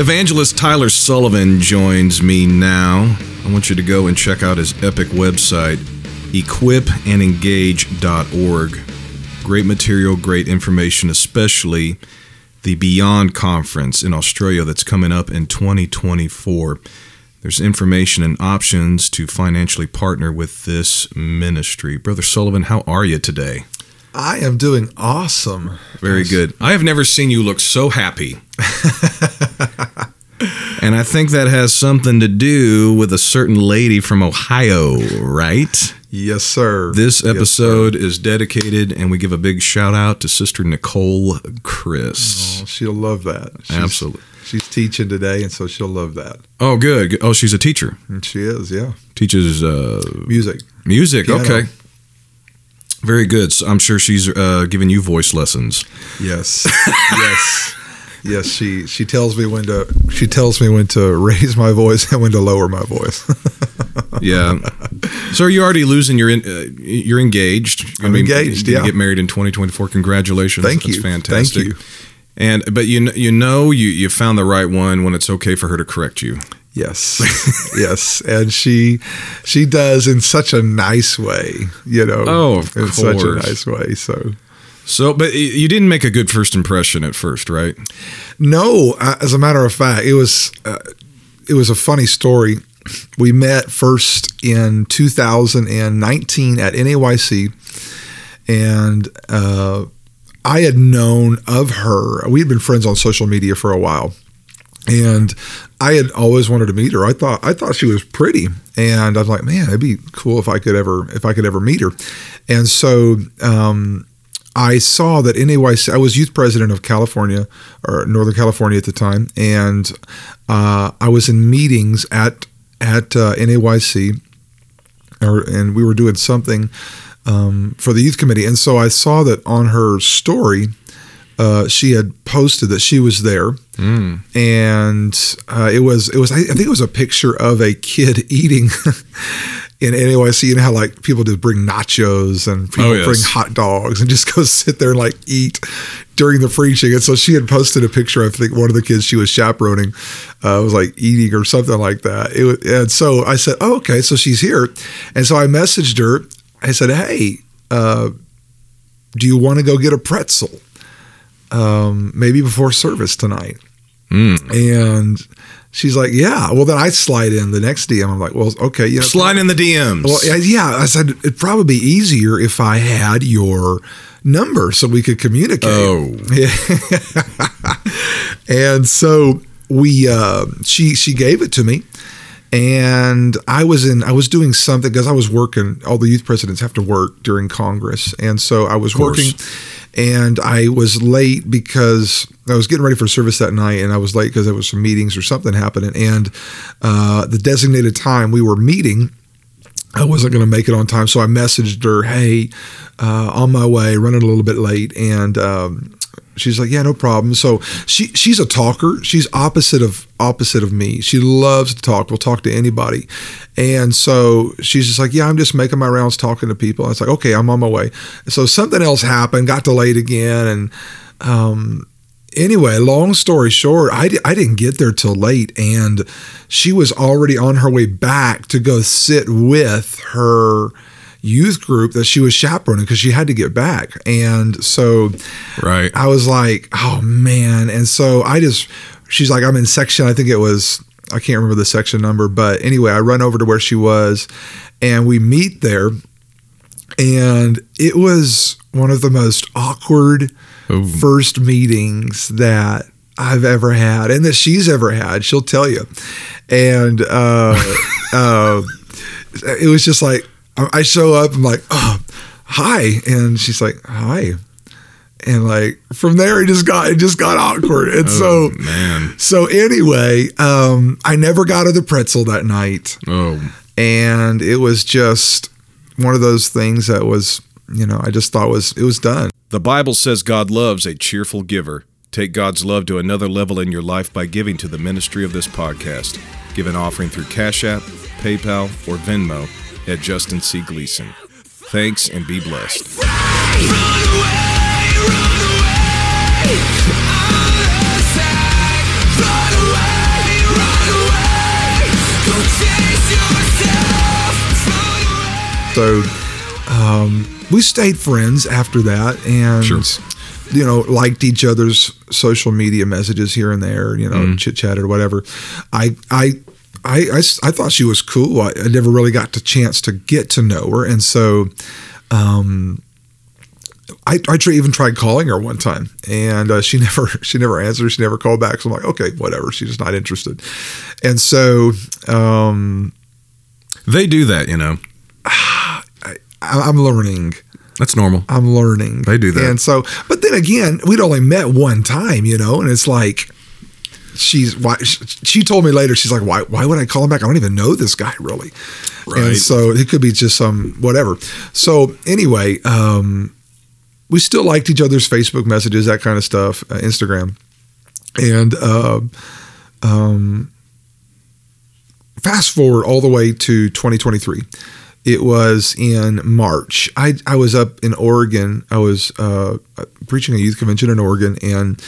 Evangelist Tyler Sullivan joins me now. I want you to go and check out his epic website, equipandengage.org. Great material, great information, especially the Beyond Conference in Australia that's coming up in 2024. There's information and options to financially partner with this ministry. Brother Sullivan, how are you today? I am doing awesome. Very good. I have never seen you look so happy. and I think that has something to do with a certain lady from Ohio, right? Yes, sir. This Yes, episode is dedicated, and we give a big shout out to Sister Nicole Chris. Oh, she'll love that. She's, Absolutely. She's teaching today, and so she'll love that. Oh, good. Oh, she's a teacher. And she is, yeah. Teaches uh, Music. music. Piano. Okay. Very good. So I'm sure she's uh, giving you voice lessons. Yes. yes. Yes, she she tells me when to she tells me when to raise my voice and when to lower my voice. Yeah. so are you already losing your in, uh, you're engaged? I'm engaged, you yeah. Get married in 2024. Congratulations. Thank That's you. fantastic. Thank you. And but you you know you you found the right one when it's okay for her to correct you. yes. yes. And she she does in such a nice way, you know. Oh, of in such a nice way. So So but you didn't make a good first impression at first, right? No, as a matter of fact, it was uh, it was a funny story. We met first in 2019 at NAYC, and uh, I had known of her. We had been friends on social media for a while, and I had always wanted to meet her. I thought I thought she was pretty, and I was like, man, it'd be cool if I could ever if I could ever meet her. And so um, I saw that NAYC. I was youth president of California or Northern California at the time, and uh, I was in meetings at at uh, NAYC, or and we were doing something um, for the youth committee, and so I saw that on her story. Uh, she had posted that she was there, and uh, it was it was I think it was a picture of a kid eating in NAYC. You know how like people just bring nachos and people Oh, yes. bring hot dogs and just go sit there and like eat during the preaching. And so she had posted a picture. I think one of the kids she was chaperoning uh, was like eating or something like that. It was, and so I said, "Oh, okay, so she's here." And so I messaged her. I said, "Hey, uh, do you want to go get a pretzel? Um, maybe before service tonight." And she's like, "Yeah." Well, then I slide in the next DM. I'm like, "Well, okay, you know, Slide in the DMs. well, yeah, yeah. I said it'd probably be easier if I had your number so we could communicate. Oh. and so we, uh, she she gave it to me, and I was in I was doing something because I was working. All the youth presidents have to work during Congress, and so I was working, and I was late because I was getting ready for service that night, and I was late because there was some meetings or something happening, and uh, the designated time we were meeting. I wasn't going to make it on time, so I messaged her, "Hey, uh, on my way, running a little bit late," and um, she's like, "Yeah, no problem." So she she's a talker. She's opposite of opposite of me. She loves to talk. Will talk to anybody, and so she's just like, "Yeah, I'm just making my rounds, talking to people." I was like, "Okay, I'm on my way." So something else happened, got delayed again, and um, anyway, long story short, I, I didn't get there till late, and she was already on her way back to go sit with her youth group that she was chaperoning because she had to get back. And so right. I was like, oh man. And so I just, she's like, I'm in section, I think it was, I can't remember the section number, but anyway, I run over to where she was and we meet there. And it was one of the most awkward Oh. first meetings that I've ever had and that she's ever had. She'll tell you. And uh, uh, it was just like, I show up, I'm like, oh, hi. And she's like, hi. And like from there, it just got it just got awkward. And Oh, so man. so anyway, um, I never got her the pretzel that night, Oh. and it was just one of those things that was, you know, I just thought was it was done. The Bible says God loves a cheerful giver. Take God's love to another level in your life by giving to the ministry of this podcast. Give an offering through Cash App, PayPal, or Venmo at Justin C. Gleason. Thanks and be blessed. So um, we stayed friends after that and, sure. you know, liked each other's social media messages here and there, you know, mm-hmm. chit chatted or whatever. I, I I, I, I thought she was cool. I, I never really got the chance to get to know her, and so um, I, I even tried calling her one time, and uh, she never she never answered. She never called back. So I'm like, okay, whatever. She's just not interested. And so um, They do that, you know. I, I'm learning. That's normal. I'm learning. They do that. And so, but then again, we'd only met one time, you know, and it's like. She's why she told me later. She's like, why? Why would I call him back? I don't even know this guy really. And Right. so it could be just some whatever. So anyway, um, we still liked each other's Facebook messages, that kind of stuff, uh, Instagram, and uh, um, fast forward all the way to 2023. It was in March. I I was up in Oregon. I was uh, preaching a youth convention in Oregon, and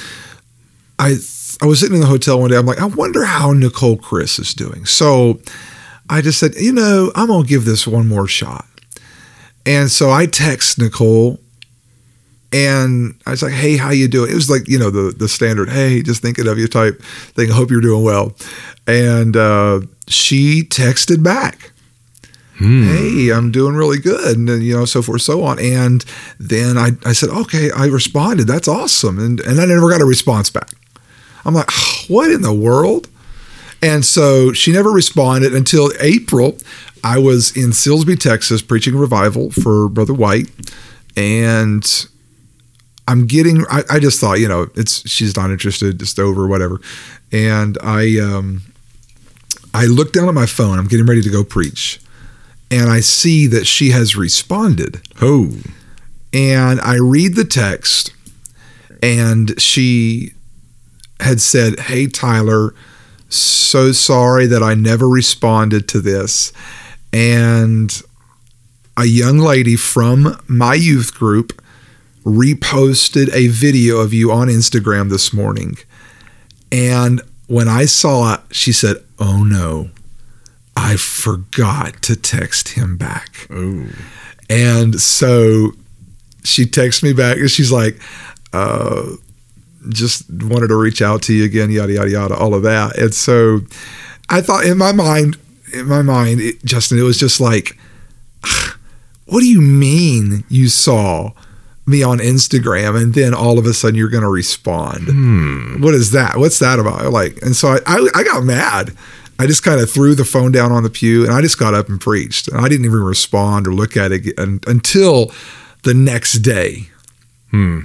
I I was sitting in the hotel one day. I'm like, I wonder how Nicole Chris is doing. So I just said, you know, I'm gonna give this one more shot. And so I text Nicole and I was like, "Hey, how you doing?" It was like you know the the standard, "Hey, just thinking of you" type thing. Hope you're doing well. And uh, she texted back, "Hey, I'm doing really good," and you know so forth, so on. And then I I said, "Okay," I responded. That's awesome, and and I never got a response back. I'm like, "What in the world?" And so she never responded until April. I was in Silsbee, Texas, preaching revival for Brother White, and I'm getting. I, I just thought, you know, it's she's not interested, just over, whatever. And I, um, I look down at my phone. I'm getting ready to go preach, and I see that she has responded. Oh, And I read the text, and she had said, Hey, Tyler, so sorry that I never responded to this. And a young lady from my youth group reposted a video of you on Instagram this morning. And when I saw it, she said, Oh no, I forgot to text him back. oh, And so she texts me back and she's like, uh, just wanted to reach out to you again, yada, yada, yada, all of that. And so I thought in my mind, in my mind, it, Justin, it was just like, what do you mean you saw me on Instagram and then all of a sudden you're going to respond? Hmm. What is that? What's that about? Like, and so I, I, I got mad. I just kind of threw the phone down on the pew and I just got up and preached. And I didn't even respond or look at it un- until the next day. Hmm.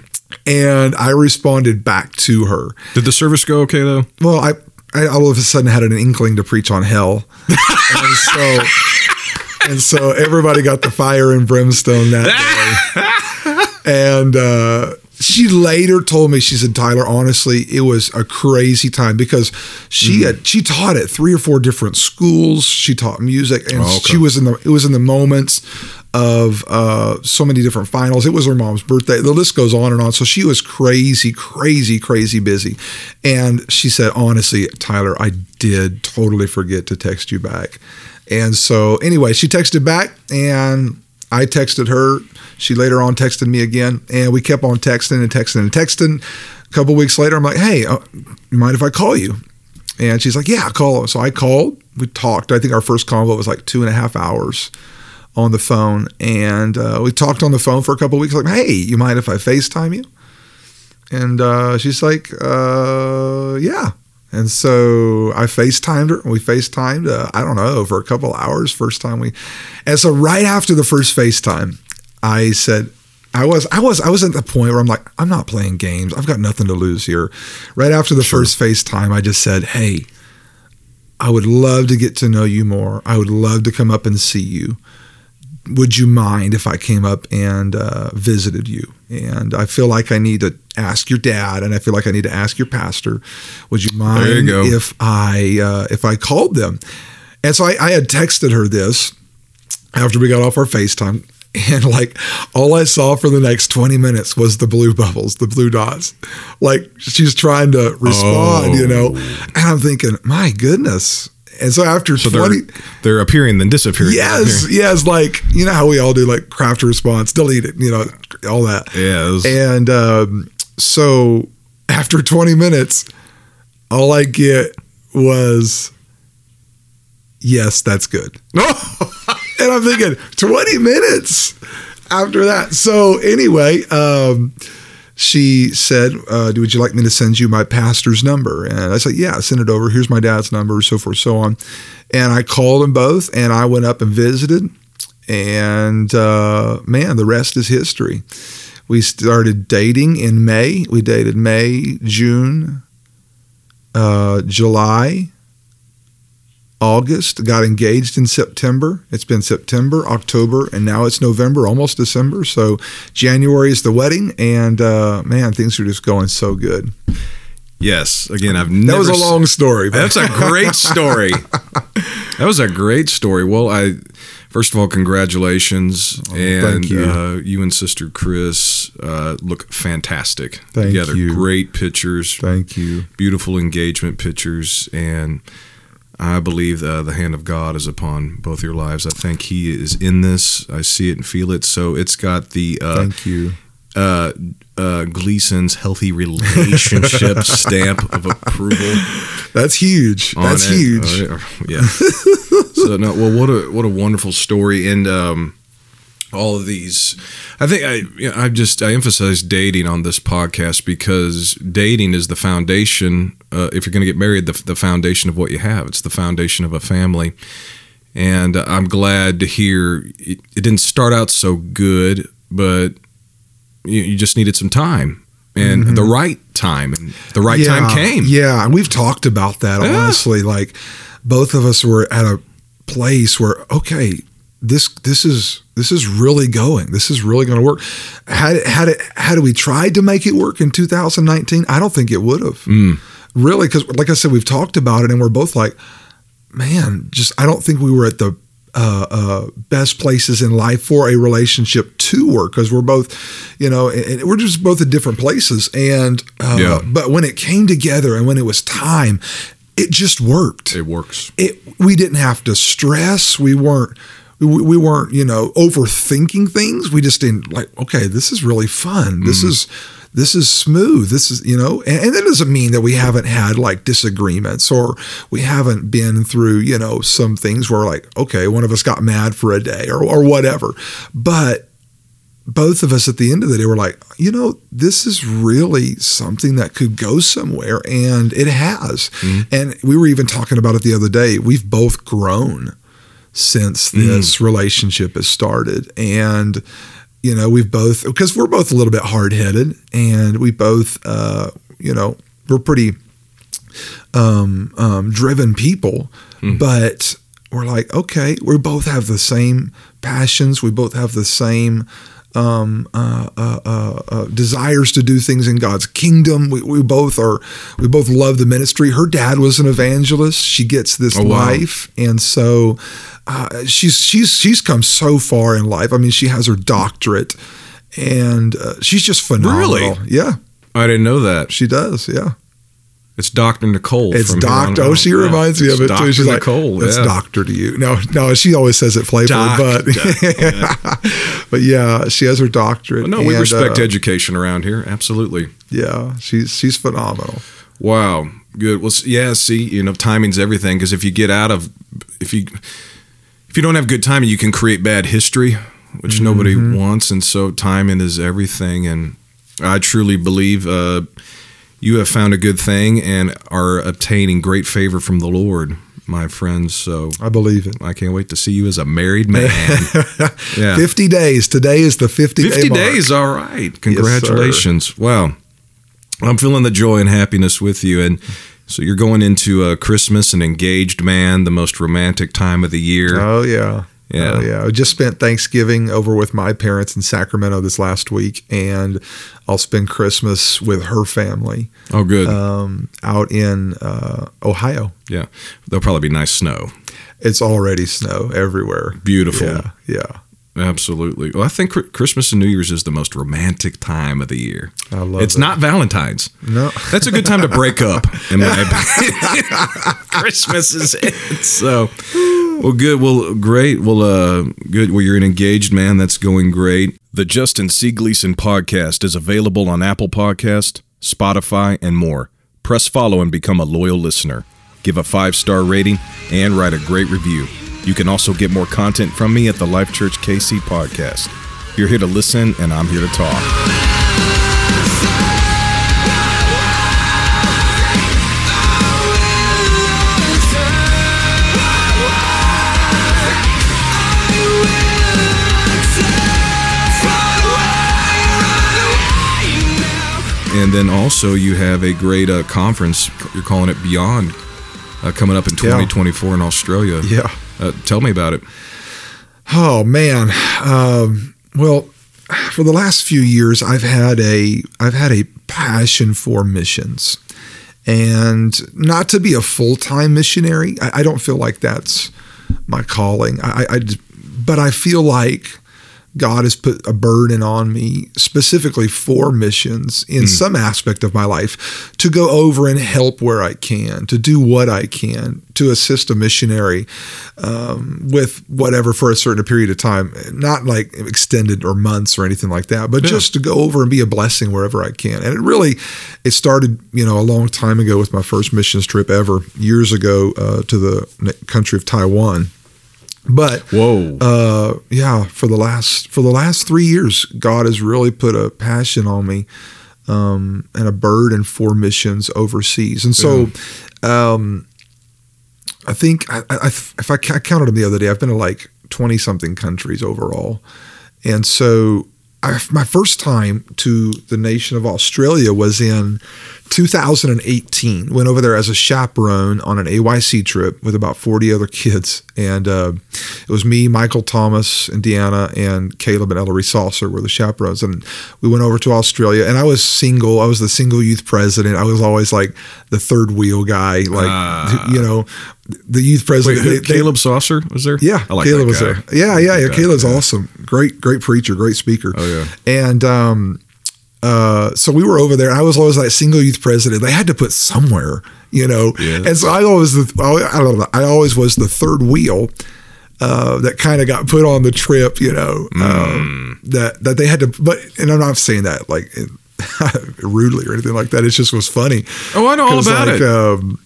And I responded back to her. did the service go okay though? Well, I, I all of a sudden had an inkling to preach on hell. and so and so everybody got the fire and brimstone that day. and uh, she later told me, she said, Tyler, honestly, it was a crazy time because she had she taught at three or four different schools. She taught music, and Oh, okay. she was in the it was in the moments of uh, so many different finals. It was her mom's birthday. The list goes on and on. So she was crazy, crazy, crazy busy. And she said, honestly, Tyler, I did totally forget to text you back. And so anyway, she texted back and I texted her. She later on texted me again, and we kept on texting and texting and texting. A couple weeks later, I'm like, "Hey, uh, you mind if I call you?" And she's like, "Yeah, call." So I called. We talked. I think our first convo was like two and a half hours on the phone, and uh, we talked on the phone for a couple weeks. Like, "Hey, you mind if I Facetime you?" And uh, she's like, uh, "Yeah." And so I FaceTimed her. And we FaceTimed, uh, I don't know, for a couple hours. First time we, and so right after the first FaceTime, I said, I was, I was, I was at the point where I'm like, I'm not playing games. I've got nothing to lose here. Right after the first FaceTime, I just said, Hey, I would love to get to know you more. I would love to come up and see you. Would you mind if I came up and uh, visited you? And I feel like I need to ask your dad, and I feel like I need to ask your pastor. Would you mind you if I uh, if I called them? And so I, I had texted her this after we got off our FaceTime. And like all I saw for the next 20 minutes was the blue bubbles, the blue dots. Like she's trying to respond, you know. And I'm thinking, my goodness, And so after So 20 they're they're appearing then disappearing. Yes, yes, like you know how we all do like craft response, delete it, you know, all that. Yes. And um, so after 20 minutes, all I get was, yes, that's good. and I'm thinking, 20 minutes after that. So anyway, um, she said, uh, "Would you like me to send you my pastor's number?" And I said, "Yeah, send it over. Here's my dad's number, so forth, so on." And I called them both, and I went up and visited. And uh, man, the rest is history. We started dating in May. We dated May, June, uh, July, August. Got engaged in September. It's been September, October, and now it's November, almost December. So January is the wedding, and uh, man, things are just going so good. yes. Again, I've never. That was a long story. but- That's a great story. that was a great story. Well, I first of all, congratulations, and Oh, thank you. Uh, you and Sister Chris uh, look fantastic Thank together. you. Great pictures, Thank you. beautiful engagement pictures, and I believe uh, the hand of God is upon both your lives. I think He is in this. I see it and feel it. So it's got the uh, Thank you. uh, uh, Gleason's healthy relationship stamp of approval. That's huge. That's it. huge. Uh, yeah. so no, well, what a what a wonderful story, and um, all of these. I think I you know, I just I emphasize dating on this podcast because dating is the foundation. Uh, if you're going to get married, the the foundation of what you have. It's the foundation of a family. And I'm glad to hear it, it didn't start out so good, but you, you just needed some time and the right time, and the right time came. Yeah, and we've talked about that Yeah. honestly. Like both of us were at a place where okay, this this is this is really going. This is really going to work. Had it, had it had we tried to make it work in 2019, I don't think it would have. Mm. Really, because like I said, we've talked about it, and we're both like, man, just I don't think we were at the uh, uh, best places in life for a relationship to work because we're both, you know, and and we're just both at different places. And uh, Yeah. but when it came together and when it was time, it just worked. It works. It we didn't have to stress. We weren't. We, we weren't, you know, overthinking things. We just didn't like. Okay, this is really fun. This Mm-hmm. is this is smooth. This is, you know, and, and that doesn't mean that we haven't had like disagreements or we haven't been through, you know, some things where like, okay, one of us got mad for a day or, or whatever. But both of us at the end of the day were like, you know, this is really something that could go somewhere. And it has. And we were even talking about it the other day. We've both grown since this relationship has started. And, you know, we've both, because we're both a little bit hard headed and we both, uh, you know, we're pretty um, um, driven people, but we're like, okay, we both have the same passions. We both have the same um, uh, uh, uh, uh, desires to do things in God's kingdom. We, we both are, we both love the ministry. Her dad was an evangelist. She gets this Oh, wow. life, and so uh, she's she's she's come so far in life. I mean, she has her doctorate, and uh, she's just phenomenal. Really? Yeah, I didn't know that. she does. Yeah. It's Dr. Nicole. It's from here on Doctor. Oh, she Yeah. reminds me It's of it too. She's Nicole. like, "It's yeah. Doctor to you." No, no, she always says it playfully, but but yeah, she has her doctorate. no, we and, respect uh, education around here. Absolutely. Yeah, she's she's phenomenal. Wow. Good. Well, yeah. See, you know, timing's everything. Because if you get out of, if you, if you don't have good timing, you can create bad history, which nobody wants. And so, timing is everything. And I truly believe uh, you have found a good thing and are obtaining great favor from the Lord, my friends. So I believe it. I can't wait to see you as a married man. yeah. Fifty days. Today is the fifty. 50 day days, all right. Congratulations. wow. I'm feeling the joy and happiness with you. And so you're going into uh, Christmas, an engaged man, the most romantic time of the year. Oh yeah. Yeah. Oh, yeah. I just spent Thanksgiving over with my parents in Sacramento this last week, and I'll spend Christmas with her family Oh, good. um, out in uh, Ohio. yeah. There'll probably be nice snow. It's already snow everywhere. Beautiful. Yeah. Yeah. Absolutely. Well, I think Christmas and New Year's is the most romantic time of the year. I love it. It's that. not Valentine's. No. That's a good time to break up, in my opinion. Christmas is it. So, well, good. Well, great. Well, uh, good. Well, you're an engaged man. That's going great. The Justin C. Gleason podcast is available on Apple Podcast, Spotify, and more. Press follow and become a loyal listener. Give a five star rating and write a great review. You can also get more content from me at the Life Church KC podcast. You're here to listen, and I'm here to talk. And then also you have a great uh, conference. You're calling it Beyond, uh, coming up in Yeah. 2024 in Australia. Yeah. Uh, tell me about it. Oh man. Um, well, for the last few years, I've had a I've had a passion for missions, and not to be a full time missionary. I, I don't feel like that's my calling. I, I, I but I feel like God has put a burden on me specifically for missions in some aspect of my life to go over and help where I can, to do what I can, to assist a missionary um, with whatever for a certain period of time, not like extended or months or anything like that, but Yeah. just to go over and be a blessing wherever I can. And it really, it started, you know, a long time ago with my first missions trip ever, years ago uh, to the country of Taiwan. But Whoa. uh, yeah, for the last for the last three years, God has really put a passion on me um, and a burden for missions overseas. And so, um, I think I, I, if I, I counted them the other day, I've been to like twenty something countries overall. And so, I, my first time to the nation of Australia was in 2018. Went over there as a chaperone on an AYC trip with about 40 other kids, and uh, it was me, Michael Thomas, and Deanna, and Caleb and Ellery Saucer were the chaperones. And we went over to Australia, and I was single. I was the single youth president. I was always like the third wheel guy, like Ah. you know, the youth Wait, president. who, they- Caleb Saucer was there? yeah, I like Caleb that was guy. there. Yeah, yeah, yeah. Caleb's yeah. awesome. Great, great preacher, great speaker. Oh, yeah. And um, uh, so we were over there. and I was always like single youth president. They had to put somewhere, you know. Yeah. And so I always, I don't know, I always was the third wheel. Uh, that kind of got put on the trip, you know, Mm. um, that that they had to. But and I'm not saying that like rudely or anything like that. It just was funny. Oh, I know all about like, it. Um,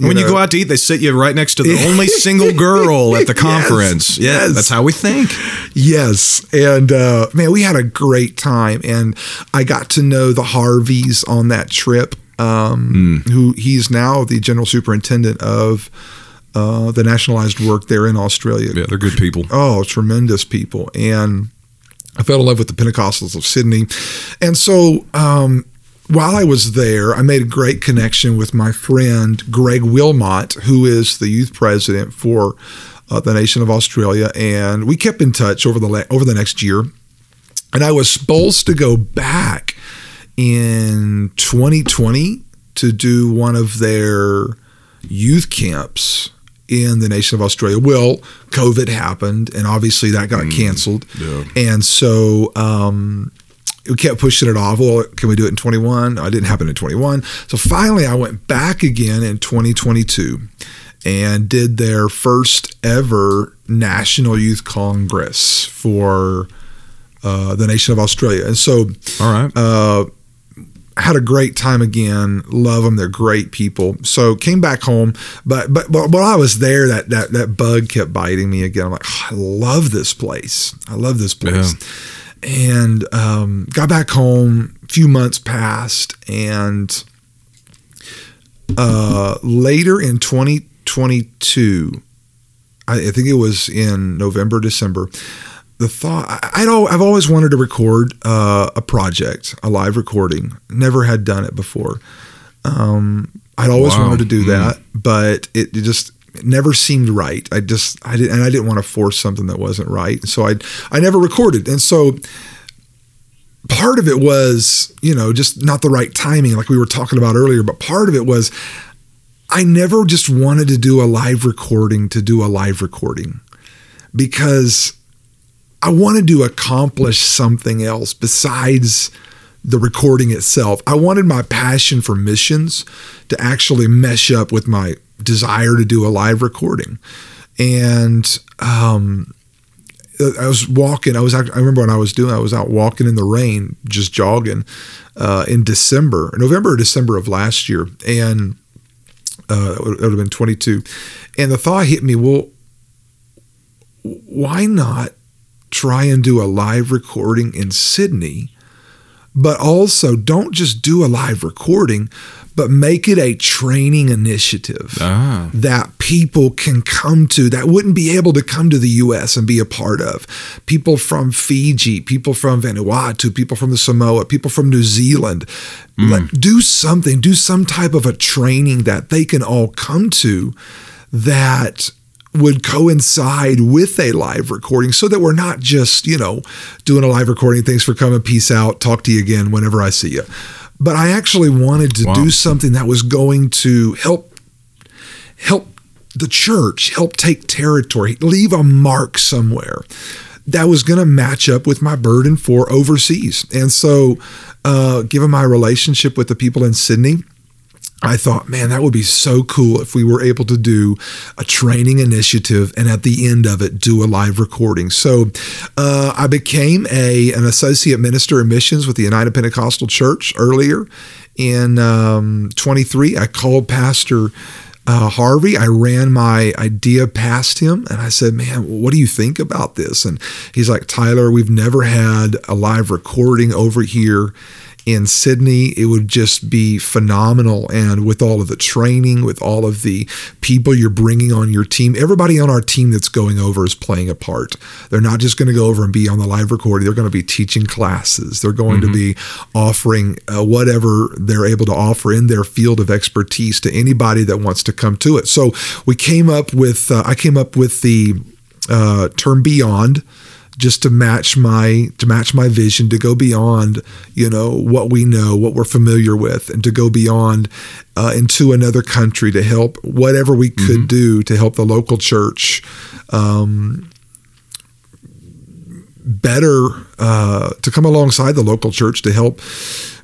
when you go out to eat, they sit you right next to the only single girl at the conference. Yes, yeah, yes. that's how we think. Yes. And uh, man, we had a great time. And I got to know the Harveys on that trip, um, who he's now the general superintendent of uh, the nationalized work there in Australia. Yeah, they're good people. Oh, tremendous people. And I fell in love with the Pentecostals of Sydney. And so um, while I was there, I made a great connection with my friend Greg Wilmot, who is the youth president for uh, the nation of Australia. And we kept in touch over the la- over the next year. And I was supposed to go back in 2020 to do one of their youth camps in the nation of Australia. Well, COVID happened, and obviously that got canceled. yeah. And so um, we kept pushing it off. Well, can we do it in 21? It didn't happen in 21. So finally, I went back again in 2022 and did their first ever National Youth Congress for uh, the nation of Australia. And so All right. uh, had a great time again. Love them; they're great people. So came back home, but but but while I was there, that that that bug kept biting me again. I'm like, "Oh, I love this place. I love this place. And um, got back home. A few months passed, and uh, later in 2022, I, I think it was in November, December. The thought I, I'd al- I've always wanted to record uh, a project, a live recording. Never had done it before. Um, I'd always Wow. wanted to do Mm. that, but it, it just never seemed right. I just I didn't and I didn't want to force something that wasn't right. So I I never recorded, and so part of it was you know just not the right timing, like we were talking about earlier. But part of it was I never just wanted to do a live recording to do a live recording because I wanted to accomplish something else besides the recording itself. I wanted my passion for missions to actually mesh up with my desire to do a live recording. And um, I was walking. I was. I remember when I was doing. I was out walking in the rain, just jogging, uh, in December, November or December of last year, and uh, it would have been 22. And the thought hit me. Well, why not try and do a live recording in Sydney? But also, don't just do a live recording, but make it a training initiative Ah. that people can come to that wouldn't be able to come to the US and be a part of. People from Fiji, people from Vanuatu, people from the Samoa, people from New Zealand. Like, do something, do some type of a training that they can all come to that would coincide with a live recording so that we're not just, you know, doing a live recording. Thanks for coming. Peace out. Talk to you again whenever I see you. But I actually wanted to Wow. do something that was going to help help the church, help take territory, leave a mark somewhere that was going to match up with my burden for overseas. And so, uh, given my relationship with the people in Sydney, I thought, man, that would be so cool if we were able to do a training initiative and at the end of it do a live recording. So uh, I became a an associate minister in missions with the United Pentecostal Church earlier in um, 23. I called Pastor uh, Harvey. I ran my idea past him and I said, Man, what do you think about this? And he's like, Tyler, we've never had a live recording over here in Sydney. It would just be phenomenal. And with all of the training, with all of the people you're bringing on your team, everybody on our team that's going over is playing a part. They're not just going to go over and be on the live recording, they're going to be teaching classes. They're going to be offering uh, whatever they're able to offer in their field of expertise to anybody that wants to come to it. So we came up with, uh, I came up with the uh, term beyond just to match my to match my vision to go beyond you know what we know what we're familiar with and to go beyond uh, into another country to help whatever we could do to help the local church um, better uh, to come alongside the local church to help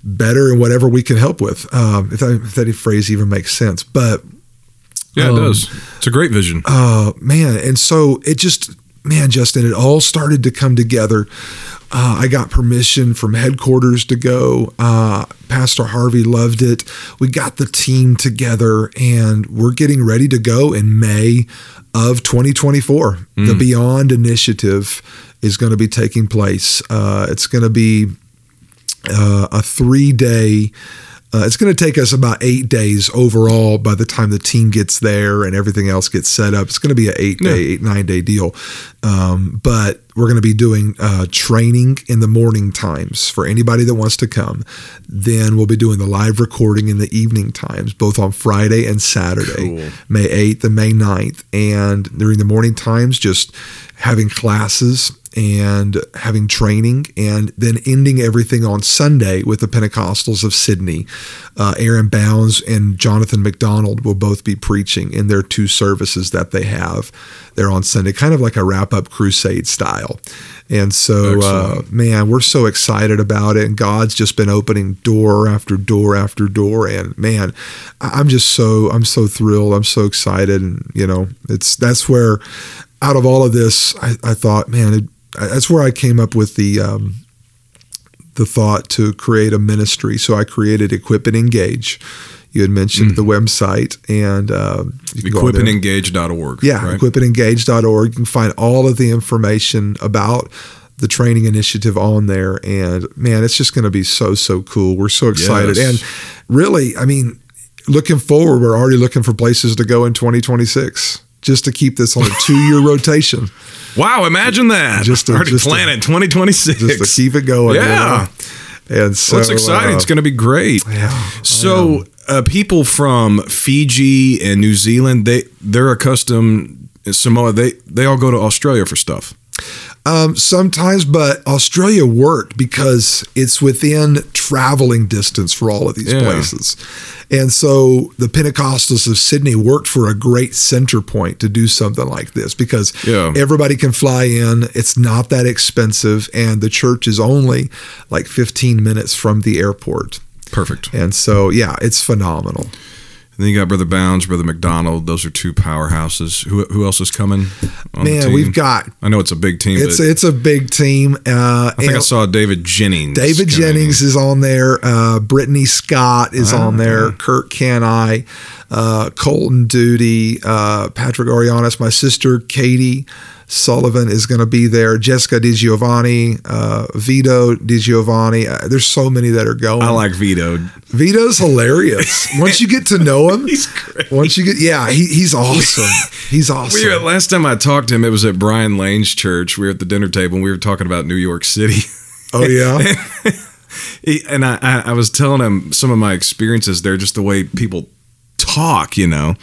better in whatever we can help with um, if, that, if that phrase even makes sense but Yeah, Um, it does. It's a great vision. uh, man, and so it just, man, Justin, it all started to come together. Uh, I got permission from headquarters to go. Uh, Pastor Harvey loved it. We got the team together, and we're getting ready to go in May of 2024. The Beyond Initiative is going to be taking place. Uh, it's going to be uh, a three day. Uh, it's going to take us about eight days overall by the time the team gets there and everything else gets set up. It's going to be an eight day, Yeah. eight, nine day deal. Um, but we're going to be doing uh, training in the morning times for anybody that wants to come. Then we'll be doing the live recording in the evening times, both on Friday and Saturday, Cool. May 8th and May 9th. And during the morning times, just having classes and having training, and then ending everything on Sunday with the Pentecostals of Sydney. Uh, Aaron Bounds and Jonathan McDonald will both be preaching in their two services that they have there on Sunday, kind of like a wrap up crusade style. And so, uh, man, we're so excited about it. And God's just been opening door after door after door. And man, I'm just so I'm so thrilled. I'm so excited. And you know, it's that's where out of all of this, I, I thought, man, it, that's where I came up with the um, the thought to create a ministry. So I created Equip and Engage. You had mentioned the website and uh, you can go on there. Equipandengage.org. Yeah, right? equipandengage.org. You can find all of the information about the training initiative on there. And man, it's just going to be so, so cool. We're so excited. Yes. And really, I mean, looking forward, we're already looking for places to go in 2026 just to keep this on a two year rotation, Wow, imagine that. Just to- Already just planning 2026. just to keep it going. you Yeah. know? And so Well, it's exciting. uh, it's going to be great. yeah, So, uh, people from Fiji and New Zealand, they they're accustomed Samoa. They they all go to Australia for stuff. Um, sometimes, but Australia worked because it's within traveling distance for all of these Yeah. places. And so the Pentecostals of Sydney worked for a great center point to do something like this because Yeah. everybody can fly in. It's not that expensive, and the church is only like 15 minutes from the airport. Perfect. And so, yeah, it's phenomenal. And then you got Brother Bounds, Brother McDonald. Those are two powerhouses. Who who else is coming? Man, we've got I know it's a big team. it's it's a big team. Uh, I think I saw David Jennings. David. Jennings is on there. Uh, Brittany Scott is Ah, on there. okay. Kurt Canai, uh, Colton Duty, uh, Patrick Orianis. My sister Katie Sullivan is going to be there. Jessica Di Giovanni, uh, Vito Di Giovanni. Uh, there's so many that are going. I like Vito. Vito's hilarious. Once you get to know him, He's great. once you get, yeah, he, he's awesome. He's awesome. We were, last time I talked to him, it was at Brian Lane's church. We were at the dinner table and we were talking about New York City. oh yeah, He, and I, I, I was telling him some of my experiences there, just the way people talk, you know.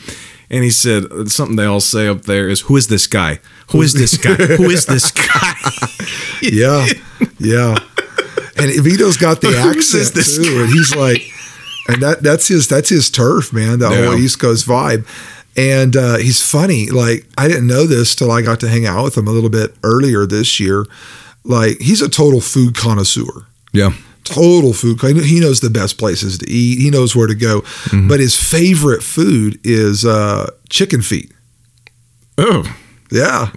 And he said something they all say up there is, "Who is this guy? Who is this guy? Who is this guy?" yeah, yeah. And Vito's got the accent this too, guy? and he's like, and that that's his that's his turf, man. That whole East Coast vibe. And uh, he's funny. Like I didn't know this till I got to hang out with him a little bit earlier this year. Like he's a total food connoisseur. yeah, Total food. He knows the best places to eat. He knows where to go. Mm-hmm. But his favorite food is uh, chicken feet. Oh, Yeah.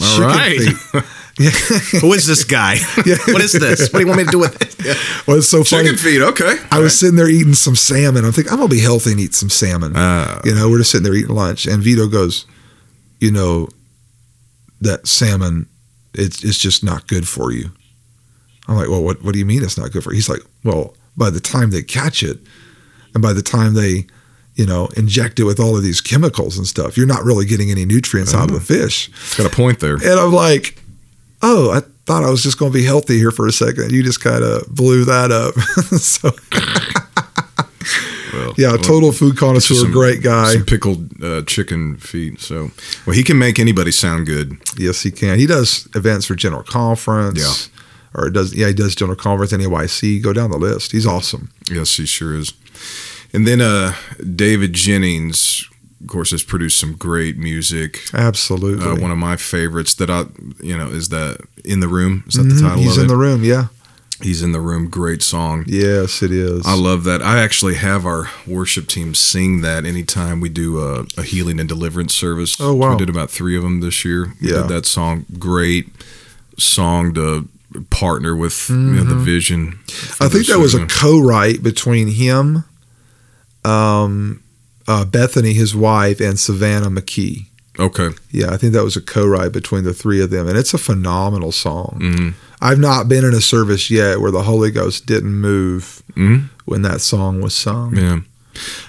all Chicken right. feet. Yeah. Who is this guy? What is this? What do you want me to do with it? well, it's so funny. Chicken feet. Okay. I was sitting there eating some salmon. I'm thinking, I'm gonna be healthy and eat some salmon. Ah. you know, we're just sitting there eating lunch, and Vito goes, "You know, that salmon, it's it's just not good for you." I'm like, "Well, what what do you mean it's not good for you?" He's like, "Well, by the time they catch it, and by the time they, you know, inject it with all of these chemicals and stuff, you're not really getting any nutrients out of the fish." got a point there. And I'm like, "Oh, I." Thought I was just going to be healthy here for a second. You just kind of blew that up. so, Well, yeah, well, total food connoisseur, some- great guy. Some pickled uh, chicken feet. So, well, he can make anybody sound good. Yes, he can. He does events for General Conference. Yeah. Or does yeah, he does General Conference, NAYC. Go down the list. He's awesome. Yes, he sure is. And then uh, David Jennings, of course, has produced some great music. Absolutely. Uh, one of my favorites that I, you know, is that "In the Room." Is that the Mhm. title He's in it? the room, yeah. He's in the room. Great song. Yes, it is. I love that. I actually have our worship team sing that anytime we do a, a healing and deliverance service. Oh, wow. We did about three of them this year. Yeah. did that song. Great song to partner with you know, the vision. Mm-hmm. I think that was a co-write between him, um, uh, Bethany, his wife, and Savannah McKee. okay. Yeah, I think that was a co-write between the three of them, and it's a phenomenal song. Mhm. I've not been in a service yet where the Holy Ghost didn't move Mhm. when that song was sung. Yeah.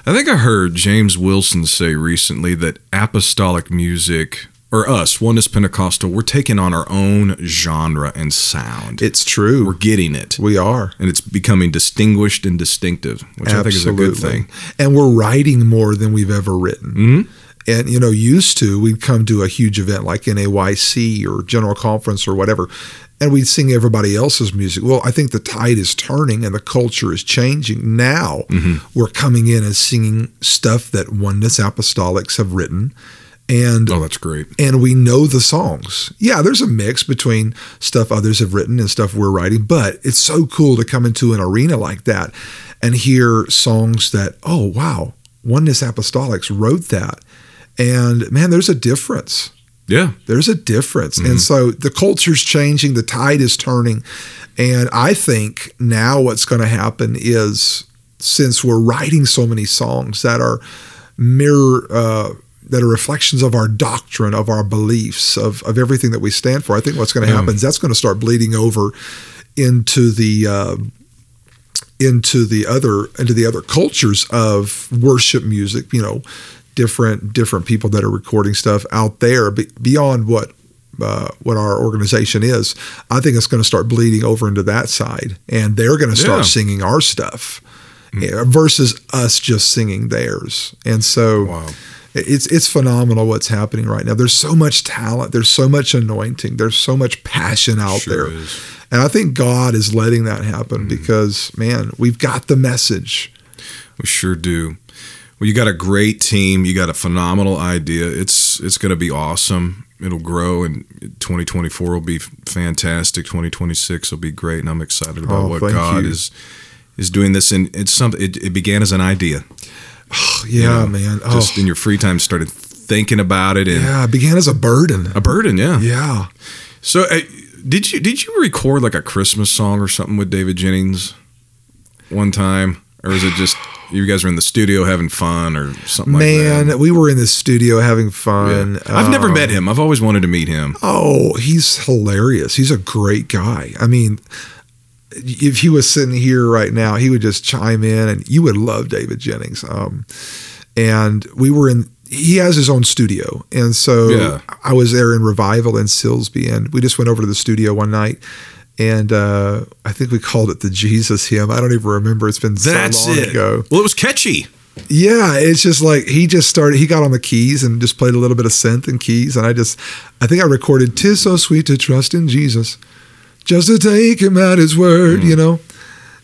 I think I heard James Wilson say recently that apostolic music, or us, Oneness Pentecostal, we're taking on our own genre and sound. It's true. we're getting it. we are. And it's becoming distinguished and distinctive, which I think is a good thing. And we're writing more than we've ever written. Mhm. And you know, used to we'd come to a huge event like NAYC or General Conference or whatever, and we'd sing everybody else's music. Well, I think the tide is turning and the culture is changing. Now Mm-hmm. we're coming in and singing stuff that Oneness Apostolics have written. And Oh, that's great. and we know the songs. Yeah, there's a mix between stuff others have written and stuff we're writing, but it's so cool to come into an arena like that and hear songs that, oh, wow, Oneness Apostolics wrote that. And man, there's a difference. Yeah. There's a difference. Mm-hmm. And so the culture's changing, the tide is turning. And I think now what's going to happen is since we're writing so many songs that are mirror, uh, that are reflections of our doctrine, of our beliefs, of, of everything that we stand for, I think what's going to Yeah. happen is that's going to start bleeding over into the. Uh, into the other into the other cultures of worship music you know different different people that are recording stuff out there be, beyond what uh, what our organization is i think it's going to start bleeding over into that side and they're going to start Yeah. singing our stuff uh, versus us just singing theirs and so Wow. It's it's phenomenal what's happening right now. There's so much talent. There's so much anointing. There's so much passion out Sure there, is. and I think God is letting that Mm. happen because man, we've got the message. We sure do. Well, you got a great team. You got a phenomenal idea. It's it's going to be awesome. It'll grow, and 2024 will be fantastic. 2026 will be great, and I'm excited about Oh, what God you. is is doing. This, and it's something. It, it began as an idea. You Yeah, know, man. Oh, Just in your free time, started thinking about it, and yeah. It began as a burden. a burden. Yeah. Yeah. So, uh, did you did you record like a Christmas song or something with David Jennings one time, or is it just you guys were in the studio having fun or something Man, like that? we were in the studio having fun. Yeah. I've never Um, met him. I've always wanted to meet him. Oh, he's hilarious. He's a great guy. I mean, if he was sitting here right now, he would just chime in, and you would love David Jennings. Um, and we were in. He has his own studio, and so Yeah. I was there in revival in Silsbee, and we just went over to the studio one night. And uh, I think we called it the Jesus hymn. I don't even remember. It's been That's so long it. ago. Well, it was catchy. Yeah, it's just like he just started. He got on the keys and just played a little bit of synth and keys, and I just, I think I recorded "Tis so sweet to trust in Jesus, just to take Him at His word," you know.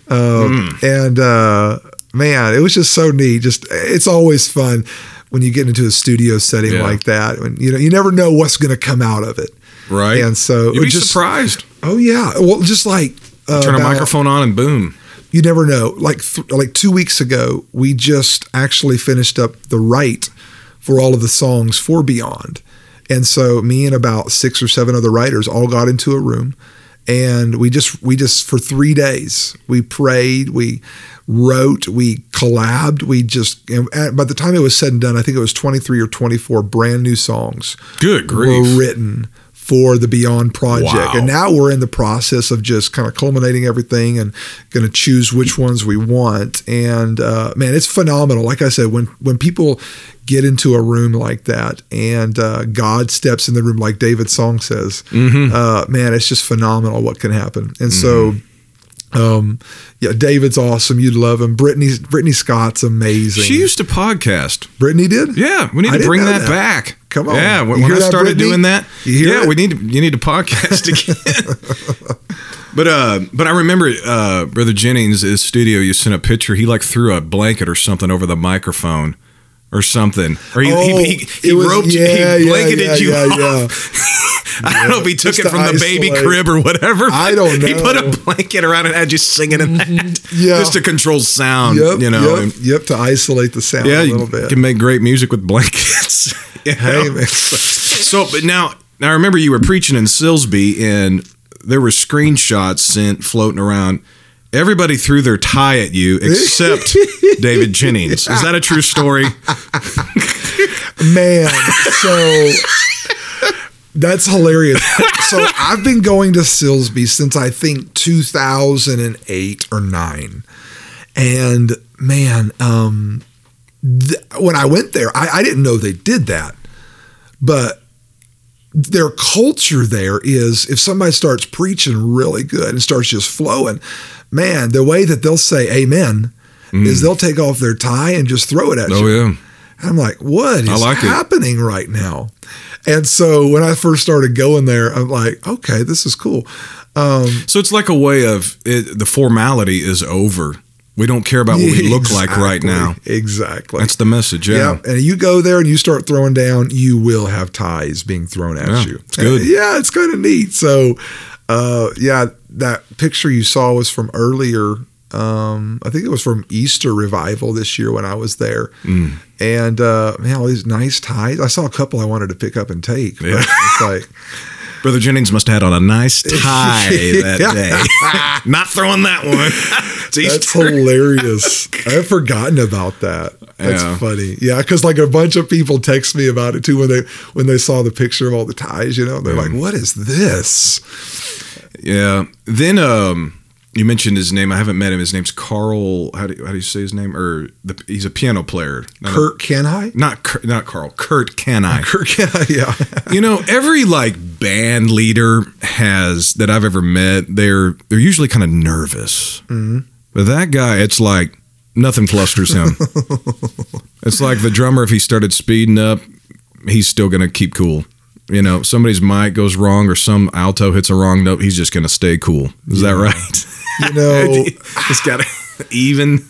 Um, And uh, man, it was just so neat. Just it's always fun when you get into a studio setting Yeah. like that. When you know you never know what's going to come out of it. Right. And so You'd be just surprised. oh yeah, well just like uh, Turn a microphone on and boom. you never know. Like th- like two weeks ago, we just actually finished up the write for all of the songs for Beyond, and so me and about six or seven other writers all got into a room, and we just we just for three days we prayed, we wrote, we collabed, we just. And by the time it was said and done, I think it was twenty three or twenty four brand new songs Good were grief. written for the Beyond project. Wow. And now we're in the process of just kind of culminating everything and going to choose which ones we want. And uh, man, it's phenomenal. Like I said, when when people get into a room like that and uh, God steps in the room, like David's song says, Mm-hmm. uh, man, it's just phenomenal what can happen. And so. Um, yeah, David's awesome. You'd love him. Brittany, Brittany Scott's amazing. She used to podcast. Brittany did. Yeah, we need I to bring that, that. back. Come on. Yeah, when, when I that, started Brittany? doing that, yeah, we need to you need to podcast again. but uh, but I remember uh, Brother Jennings, his studio. You sent a picture. He like threw a blanket or something over the microphone. Or something, or he, Oh, he, he, he was- roped, yeah, he yeah, blanketed yeah, you yeah, off. I don't know if he took it from the baby crib or whatever. I don't know. He put. Mm-hmm. a blanket around it and had you singing in that, Yeah. just to control sound. Yep, you know, yep, and- yep, to isolate the sound yeah, a you little bit. can make great music with blankets. You Hey, know? man. So, but now, now I remember you were preaching in Silsbee, and there were screenshots sent floating around. Everybody threw their tie at you except David Jennings. Is that a true story? Man, so that's hilarious. So I've been going to Silsbee since I think 2008 or 9. And man, um, th- when I went there, I, I didn't know they did that. But their culture there is if somebody starts preaching really good and starts just flowing, man, the way that they'll say amen is they'll take off their tie and just throw it at you. Oh yeah. I'm like, what is like it. happening right now? And so when I first started going there, I'm like, okay, this is cool. Um, So it's like a way of it, the formality is over. We don't care about what we look like right now. Exactly. That's the message. Yeah. Yeah. And you go there and you start throwing down, you will have ties being thrown at Yeah, you. it's good. And, yeah, it's kind of neat. So, uh, yeah, that picture you saw was from earlier. Um, I think it was from Easter revival this year when I was there. Mm. And uh, man, all these nice ties. I saw a couple I wanted to pick up and take. but Yeah. It's like, Brother Jennings must have had on a nice tie that day. Not throwing that one. It's That's hilarious. I've forgotten about that. That's Yeah. funny. Yeah, because like a bunch of people text me about it too when they when they saw the picture of all the ties. You know, they're like, "What is this?" Yeah. Then um, you mentioned his name. I haven't met him. His name's Carl. How do you, how do you say his name? Or the, he's a piano player. Not- Kurt Kenhai. Not Kurt, not Carl. Kurt Canai. Kurt Kenhai. Yeah. you know, every like band leader has that I've ever met. They're they're usually kind of nervous. Mm-hmm. But that guy, it's like Nothing flusters him. it's like the drummer, if he started speeding up, he's still going to keep cool. You know, somebody's mic goes wrong or some alto hits a wrong note, he's just going to stay cool. Is that right? You know, he's got even.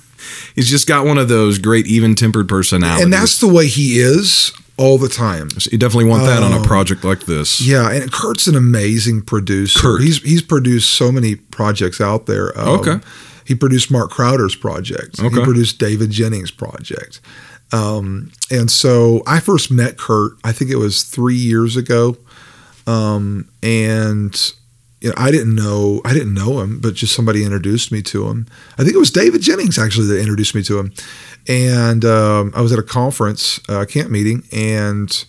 He's just got one of those great even tempered personalities. and that's the way he is all the time. you definitely want that on a project like this. Yeah, and Kurt's an amazing producer. Kurt. He's he's produced so many projects out there. Um, Okay. He produced Mark Crowder's project. Okay. He produced David Jennings' project. Um, and so I first met Kurt. I think it was three years ago. Um, and you know, I didn't know I didn't know him, but just somebody introduced me to him. I think it was David Jennings actually that introduced me to him. And um, I was at a conference, uh, camp meeting, and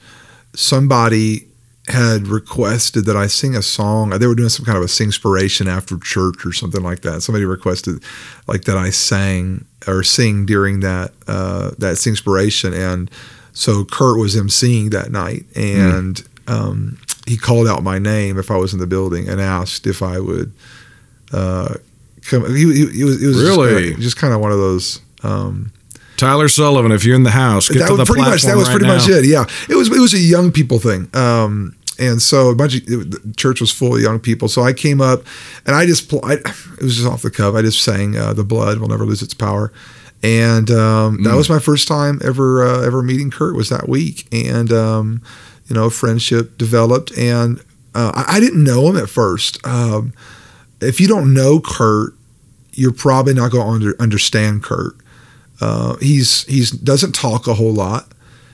somebody had requested that I sing a song. They were doing some kind of a singspiration after church or something like that. Somebody requested like that I sang or sing during that uh, that singspiration, and so Kurt was emceeing that night, and um, he called out my name if I was in the building and asked if I would uh, come. He, he, he was, it was Really? just, kind of one of those. Um, Tyler Sullivan, if you're in the house, get that to was the pretty much that was right pretty now. much it. Yeah, it was it was a young people thing, um, and so a bunch of the church was full of young people. So I came up, and I just I, it was just off the cuff. I just sang uh, "The Blood Will Never Lose Its Power," and um, Mm. that was my first time ever uh, ever meeting Kurt. Was that week, and um, you know, friendship developed, and uh, I, I didn't know him at first. Um, if you don't know Kurt, you're probably not going to under, understand Kurt. Uh, he's he's doesn't talk a whole lot.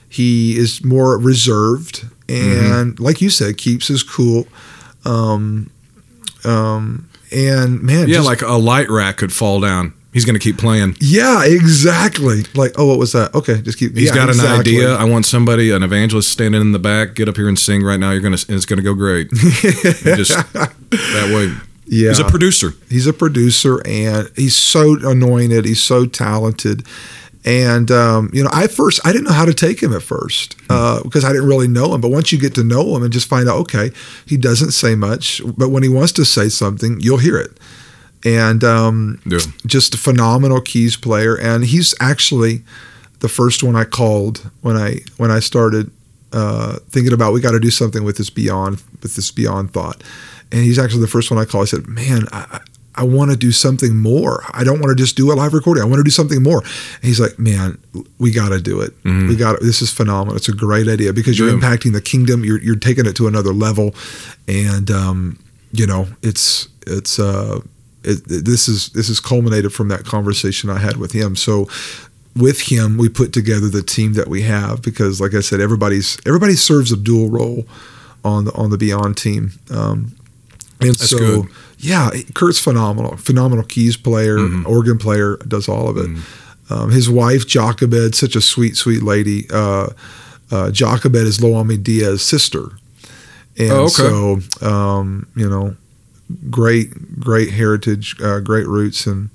He is more reserved and, like you said, keeps his cool. Um, um, and man, Yeah, just- like a light rack could fall down. He's going to keep playing. yeah, exactly. Like, oh, what was that? Okay, just keep. He's yeah, got an exactly. idea. I want somebody, an evangelist, standing in the back. Get up here and sing right now. You're gonna, it's gonna go great. Just that way. Yeah, He's a producer. He's a producer and he's so anointed. He's so talented. And, um, you know, I first, I didn't know how to take him at first uh, because I didn't really know him. But once you get to know him and just find out, okay, he doesn't say much, but when he wants to say something, you'll hear it. And um, Yeah. just a phenomenal keys player. And he's actually the first one I called when I when I started uh, thinking about we got to do something with this beyond with this beyond thought. And he's actually the first one I called. I said, "Man, I, I- want to do something more. I don't want to just do a live recording. I want to do something more." And he's like, "Man, we got to do it. We got this is phenomenal. It's a great idea because you're Yeah. impacting the kingdom. You're you're taking it to another level, and um, you know it's it's uh, it, this is this is culminated from that conversation I had with him. So with him, we put together the team that we have because, like I said, everybody's everybody serves a dual role on the on the Beyond team. Um, and That's so, good. Yeah, Kurt's phenomenal, phenomenal keys player, Mm-hmm. organ player, does all of it. Um, his wife Jochebed, such a sweet, sweet lady. Uh, uh, Jochebed is Loami Diaz's sister, and Oh, okay. so um, you know, great, great heritage, uh, great roots, and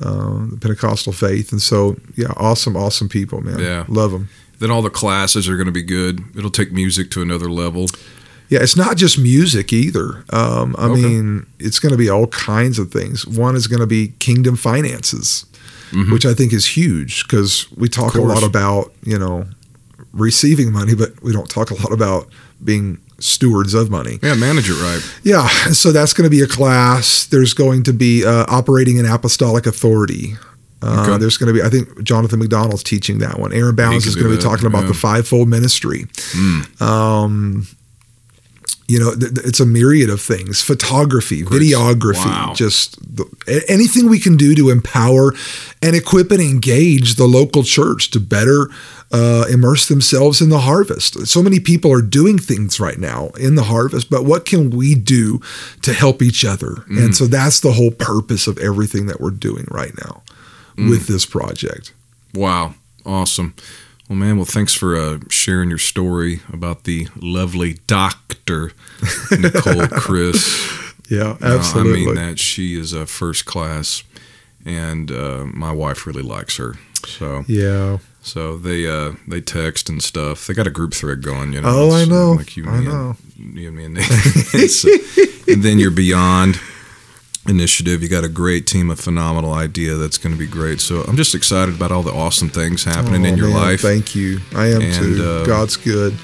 uh, the Pentecostal faith. And so, yeah, awesome, awesome people, man. Yeah. love them. Then all the classes are going to be good. It'll take music to another level. Yeah, it's not just music either. Um, I Okay. mean, it's going to be all kinds of things. One is going to be kingdom finances, Mhm. which I think is huge because we talk a lot about you know receiving money, but we don't talk a lot about being stewards of money. Yeah, manage it right. Yeah, so that's going to be a class. There's going to be uh, operating in apostolic authority. Uh, Okay. There's going to be, I think Jonathan McDonald's teaching that one. Aaron Bounds is going to be talking about yeah. the fivefold ministry. Mm. Um, you know, th- th- it's a myriad of things: photography, Chris, videography, wow. just the, anything we can do to empower and equip and engage the local church to better uh, immerse themselves in the harvest. So many people are doing things right now in the harvest, but what can we do to help each other? Mm. And so that's the whole purpose of everything that we're doing right now Mm. with this project. Wow, awesome. Well, man, well, thanks for uh, sharing your story about the lovely doctor Nicole Chris. Yeah, No, absolutely. I mean that she is a first class, and uh, my wife really likes her. So, Yeah. so they uh, they text and stuff. They got a group thread going, you know. Oh, I know. Like you, and I know. And, you and me, and, so- and then you're beyond. Initiative. You got a great team, a phenomenal idea that's going to be great. So I'm just excited about all the awesome things happening Oh, in your man, life. Thank you. I am And, too. uh, God's good.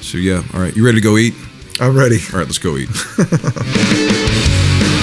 So yeah, all right, you ready to go eat? I'm ready. All right, let's go eat.